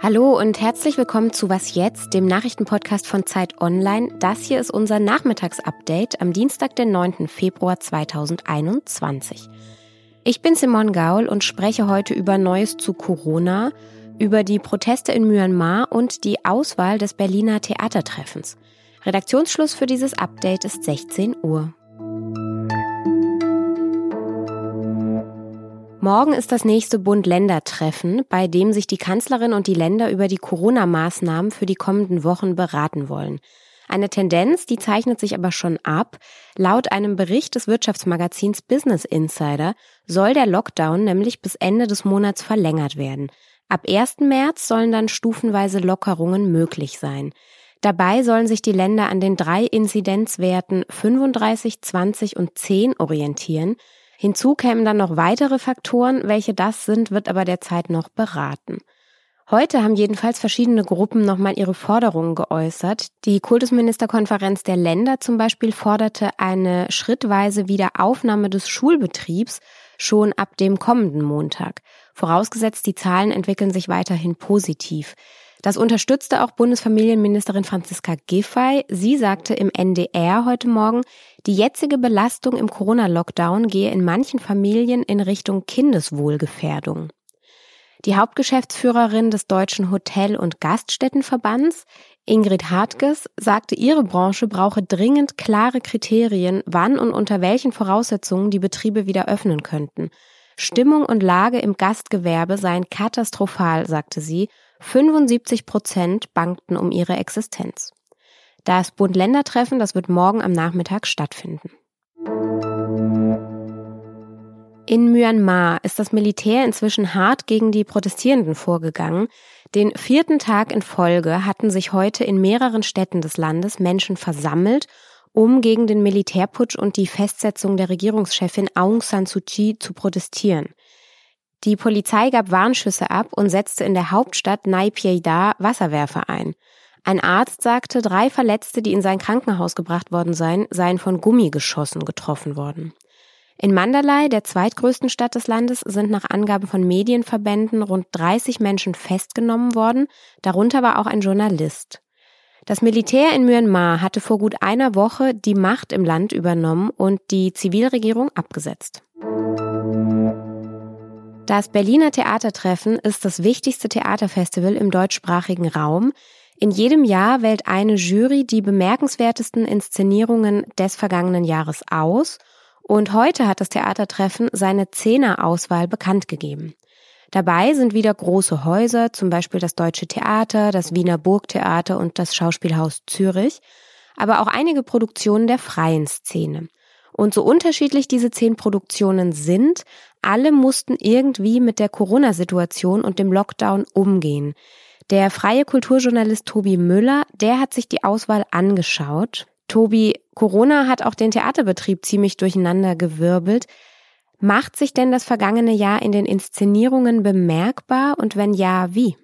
Hallo und herzlich willkommen zu Was jetzt, dem Nachrichtenpodcast von Zeit Online. Das hier ist unser Nachmittagsupdate am Dienstag, den 9. Februar 2021. Ich bin Simon Gaul und spreche heute über Neues zu Corona, über die Proteste in Myanmar und die Auswahl des Berliner Theatertreffens. Redaktionsschluss für dieses Update ist 16 Uhr. Morgen ist das nächste Bund-Länder-Treffen, bei dem sich die Kanzlerin und die Länder über die Corona-Maßnahmen für die kommenden Wochen beraten wollen. Eine Tendenz, die zeichnet sich aber schon ab. Laut einem Bericht des Wirtschaftsmagazins Business Insider soll der Lockdown nämlich bis Ende des Monats verlängert werden. Ab 1. März sollen dann stufenweise Lockerungen möglich sein. Dabei sollen sich die Länder an den drei Inzidenzwerten 35, 20 und 10 orientieren. Hinzu kämen dann noch weitere Faktoren, welche das sind, wird aber derzeit noch beraten. Heute haben jedenfalls verschiedene Gruppen nochmal ihre Forderungen geäußert. Die Kultusministerkonferenz der Länder zum Beispiel forderte eine schrittweise Wiederaufnahme des Schulbetriebs schon ab dem kommenden Montag. Vorausgesetzt, die Zahlen entwickeln sich weiterhin positiv. Das unterstützte auch Bundesfamilienministerin Franziska Giffey. Sie sagte im NDR heute Morgen, die jetzige Belastung im Corona-Lockdown gehe in manchen Familien in Richtung Kindeswohlgefährdung. Die Hauptgeschäftsführerin des Deutschen Hotel- und Gaststättenverbands, Ingrid Hartges, sagte, ihre Branche brauche dringend klare Kriterien, wann und unter welchen Voraussetzungen die Betriebe wieder öffnen könnten. Stimmung und Lage im Gastgewerbe seien katastrophal, sagte sie, 75 Prozent bangten um ihre Existenz. Das Bund-Länder-Treffen, das wird morgen am Nachmittag stattfinden. In Myanmar ist das Militär inzwischen hart gegen die Protestierenden vorgegangen. Den vierten Tag in Folge hatten sich heute in mehreren Städten des Landes Menschen versammelt, um gegen den Militärputsch und die Festsetzung der Regierungschefin Aung San Suu Kyi zu protestieren. Die Polizei gab Warnschüsse ab und setzte in der Hauptstadt Naypyidaw Wasserwerfer ein. Ein Arzt sagte, drei Verletzte, die in sein Krankenhaus gebracht worden seien, seien von Gummigeschossen getroffen worden. In Mandalay, der zweitgrößten Stadt des Landes, sind nach Angaben von Medienverbänden rund 30 Menschen festgenommen worden, darunter war auch ein Journalist. Das Militär in Myanmar hatte vor gut einer Woche die Macht im Land übernommen und die Zivilregierung abgesetzt. Das Berliner Theatertreffen ist das wichtigste Theaterfestival im deutschsprachigen Raum. In jedem Jahr wählt eine Jury die bemerkenswertesten Inszenierungen des vergangenen Jahres aus und heute hat das Theatertreffen seine Zehnerauswahl bekannt gegeben. Dabei sind wieder große Häuser, zum Beispiel das Deutsche Theater, das Wiener Burgtheater und das Schauspielhaus Zürich, aber auch einige Produktionen der freien Szene. Und so unterschiedlich diese zehn Produktionen sind, alle mussten irgendwie mit der Corona-Situation und dem Lockdown umgehen. Der freie Kulturjournalist Tobi Müller, der hat sich die Auswahl angeschaut. Tobi, Corona hat auch den Theaterbetrieb ziemlich durcheinander gewirbelt. Macht sich denn das vergangene Jahr in den Inszenierungen bemerkbar und wenn ja, wie?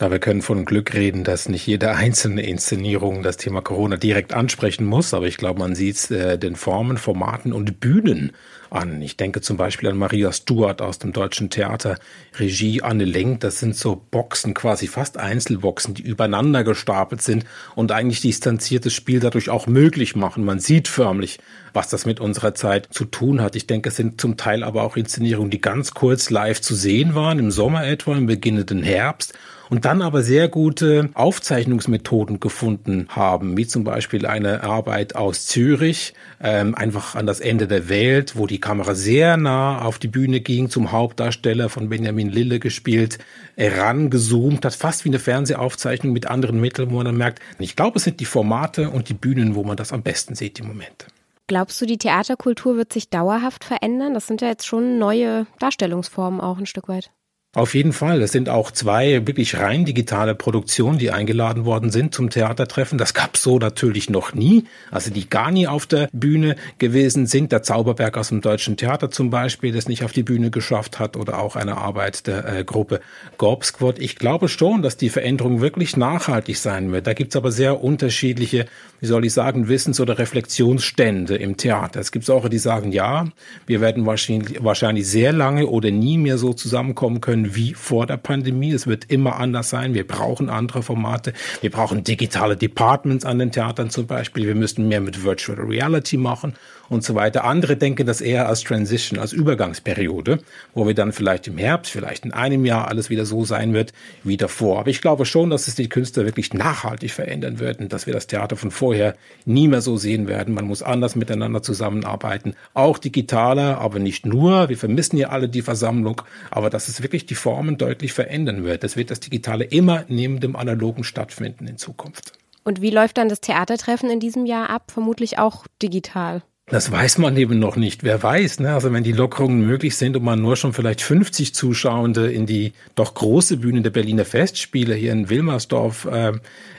Na, wir können von Glück reden, dass nicht jede einzelne Inszenierung das Thema Corona direkt ansprechen muss, aber ich glaube, man sieht es äh, den Formen, Formaten und Bühnen an. Ich denke zum Beispiel an Maria Stuart aus dem Deutschen Theater, Regie Anne Lenk. Das sind so Boxen, quasi fast Einzelboxen, die übereinander gestapelt sind und eigentlich distanziertes Spiel dadurch auch möglich machen. Man sieht förmlich, was das mit unserer Zeit zu tun hat. Ich denke, es sind zum Teil aber auch Inszenierungen, die ganz kurz live zu sehen waren, im Sommer etwa, im beginnenden Herbst und dann aber sehr gute Aufzeichnungsmethoden gefunden haben, wie zum Beispiel eine Arbeit aus Zürich, ähm, einfach an das Ende der Welt, wo die Kamera sehr nah auf die Bühne ging, zum Hauptdarsteller von Benjamin Lille gespielt, herangezoomt hat, fast wie eine Fernsehaufzeichnung mit anderen Mitteln, wo man dann merkt, ich glaube, es sind die Formate und die Bühnen, wo man das am besten sieht im Moment. Glaubst du, die Theaterkultur wird sich dauerhaft verändern? Das sind ja jetzt schon neue Darstellungsformen auch ein Stück weit. Auf jeden Fall. Es sind auch zwei wirklich rein digitale Produktionen, die eingeladen worden sind zum Theatertreffen. Das gab so natürlich noch nie. Also die gar nie auf der Bühne gewesen sind. Der Zauberberg aus dem Deutschen Theater zum Beispiel, das nicht auf die Bühne geschafft hat oder auch eine Arbeit der äh, Gruppe Gorb. Ich glaube schon, dass die Veränderung wirklich nachhaltig sein wird. Da gibt's aber sehr unterschiedliche, wie soll ich sagen, Wissens- oder Reflexionsstände im Theater. Es gibt auch, die sagen, ja, wir werden wahrscheinlich, wahrscheinlich sehr lange oder nie mehr so zusammenkommen können, wie vor der Pandemie. Es wird immer anders sein. Wir brauchen andere Formate. Wir brauchen digitale Departments an den Theatern zum Beispiel. Wir müssen mehr mit Virtual Reality machen und so weiter. Andere denken das eher als Transition, als Übergangsperiode, wo wir dann vielleicht im Herbst, vielleicht in einem Jahr alles wieder so sein wird wie davor. Aber ich glaube schon, dass es die Künstler wirklich nachhaltig verändern würden, dass wir das Theater von vorher nie mehr so sehen werden. Man muss anders miteinander zusammenarbeiten, auch digitaler, aber nicht nur. Wir vermissen ja alle die Versammlung, aber dass es wirklich die Formen deutlich verändern wird. Das wird das Digitale immer neben dem Analogen stattfinden in Zukunft. Und wie läuft dann das Theatertreffen in diesem Jahr ab? Vermutlich auch digital. Das weiß man eben noch nicht. Wer weiß, ne? Also wenn die Lockerungen möglich sind und man nur schon vielleicht 50 Zuschauende in die doch große Bühne der Berliner Festspiele hier in Wilmersdorf äh,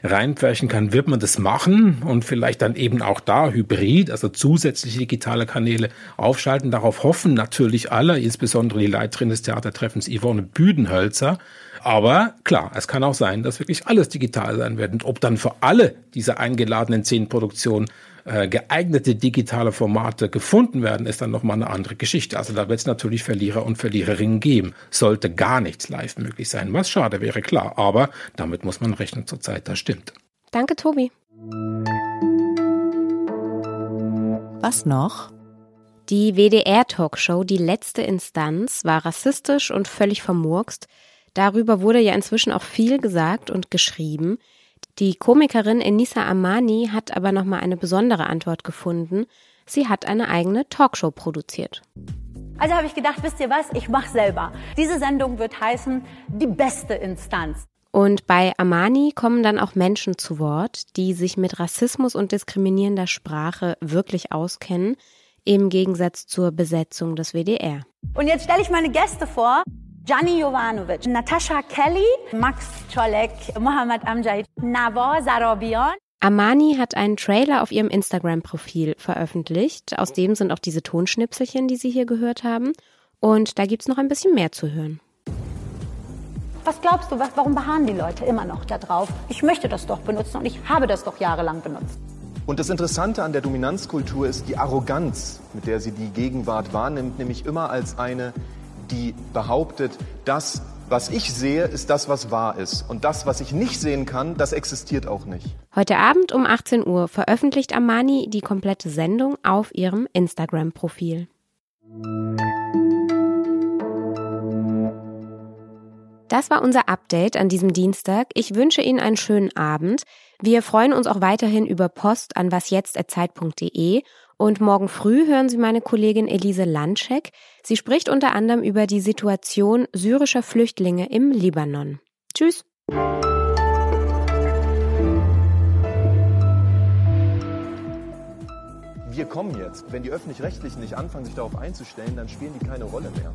reinpferchen kann, wird man das machen und vielleicht dann eben auch da hybrid, also zusätzliche digitale Kanäle aufschalten. Darauf hoffen natürlich alle, insbesondere die Leiterin des Theatertreffens Yvonne Büdenhölzer. Aber klar, es kann auch sein, dass wirklich alles digital sein wird. Und ob dann für alle diese eingeladenen zehn Produktionen äh, geeignete digitale Formate gefunden werden, ist dann nochmal eine andere Geschichte. Also da wird es natürlich Verlierer und Verliererinnen geben. Sollte gar nichts live möglich sein, was schade wäre, klar. Aber damit muss man rechnen zurzeit, das stimmt. Danke, Tobi. Was noch? Die WDR-Talkshow Die letzte Instanz war rassistisch und völlig vermurkst. Darüber wurde ja inzwischen auch viel gesagt und geschrieben. Die Komikerin Enisa Amani hat aber nochmal eine besondere Antwort gefunden. Sie hat eine eigene Talkshow produziert. Also habe ich gedacht, wisst ihr was, ich mache selber. Diese Sendung wird heißen Die beste Instanz. Und bei Amani kommen dann auch Menschen zu Wort, die sich mit Rassismus und diskriminierender Sprache wirklich auskennen, im Gegensatz zur Besetzung des WDR. Und jetzt stelle ich meine Gäste vor. Gianni Jovanovic, Natascha Kelly, Max Czolek, Mohammad Amjad, Nawar Zarabian. Amani hat einen Trailer auf ihrem Instagram-Profil veröffentlicht. Aus dem sind auch diese Tonschnipselchen, die Sie hier gehört haben. Und da gibt es noch ein bisschen mehr zu hören. Was glaubst du, warum beharren die Leute immer noch darauf? Ich möchte das doch benutzen und ich habe das doch jahrelang benutzt. Und das Interessante an der Dominanzkultur ist die Arroganz, mit der sie die Gegenwart wahrnimmt, nämlich immer als eine die behauptet, das, was ich sehe, ist das, was wahr ist. Und das, was ich nicht sehen kann, das existiert auch nicht. Heute Abend um 18 Uhr veröffentlicht Amani die komplette Sendung auf ihrem Instagram-Profil. Das war unser Update an diesem Dienstag. Ich wünsche Ihnen einen schönen Abend. Wir freuen uns auch weiterhin über Post an wasjetzt.zeit.de und morgen früh hören Sie meine Kollegin Elise Landschek. Sie spricht unter anderem über die Situation syrischer Flüchtlinge im Libanon. Tschüss. Wir kommen jetzt. Wenn die Öffentlich-Rechtlichen nicht anfangen, sich darauf einzustellen, dann spielen die keine Rolle mehr.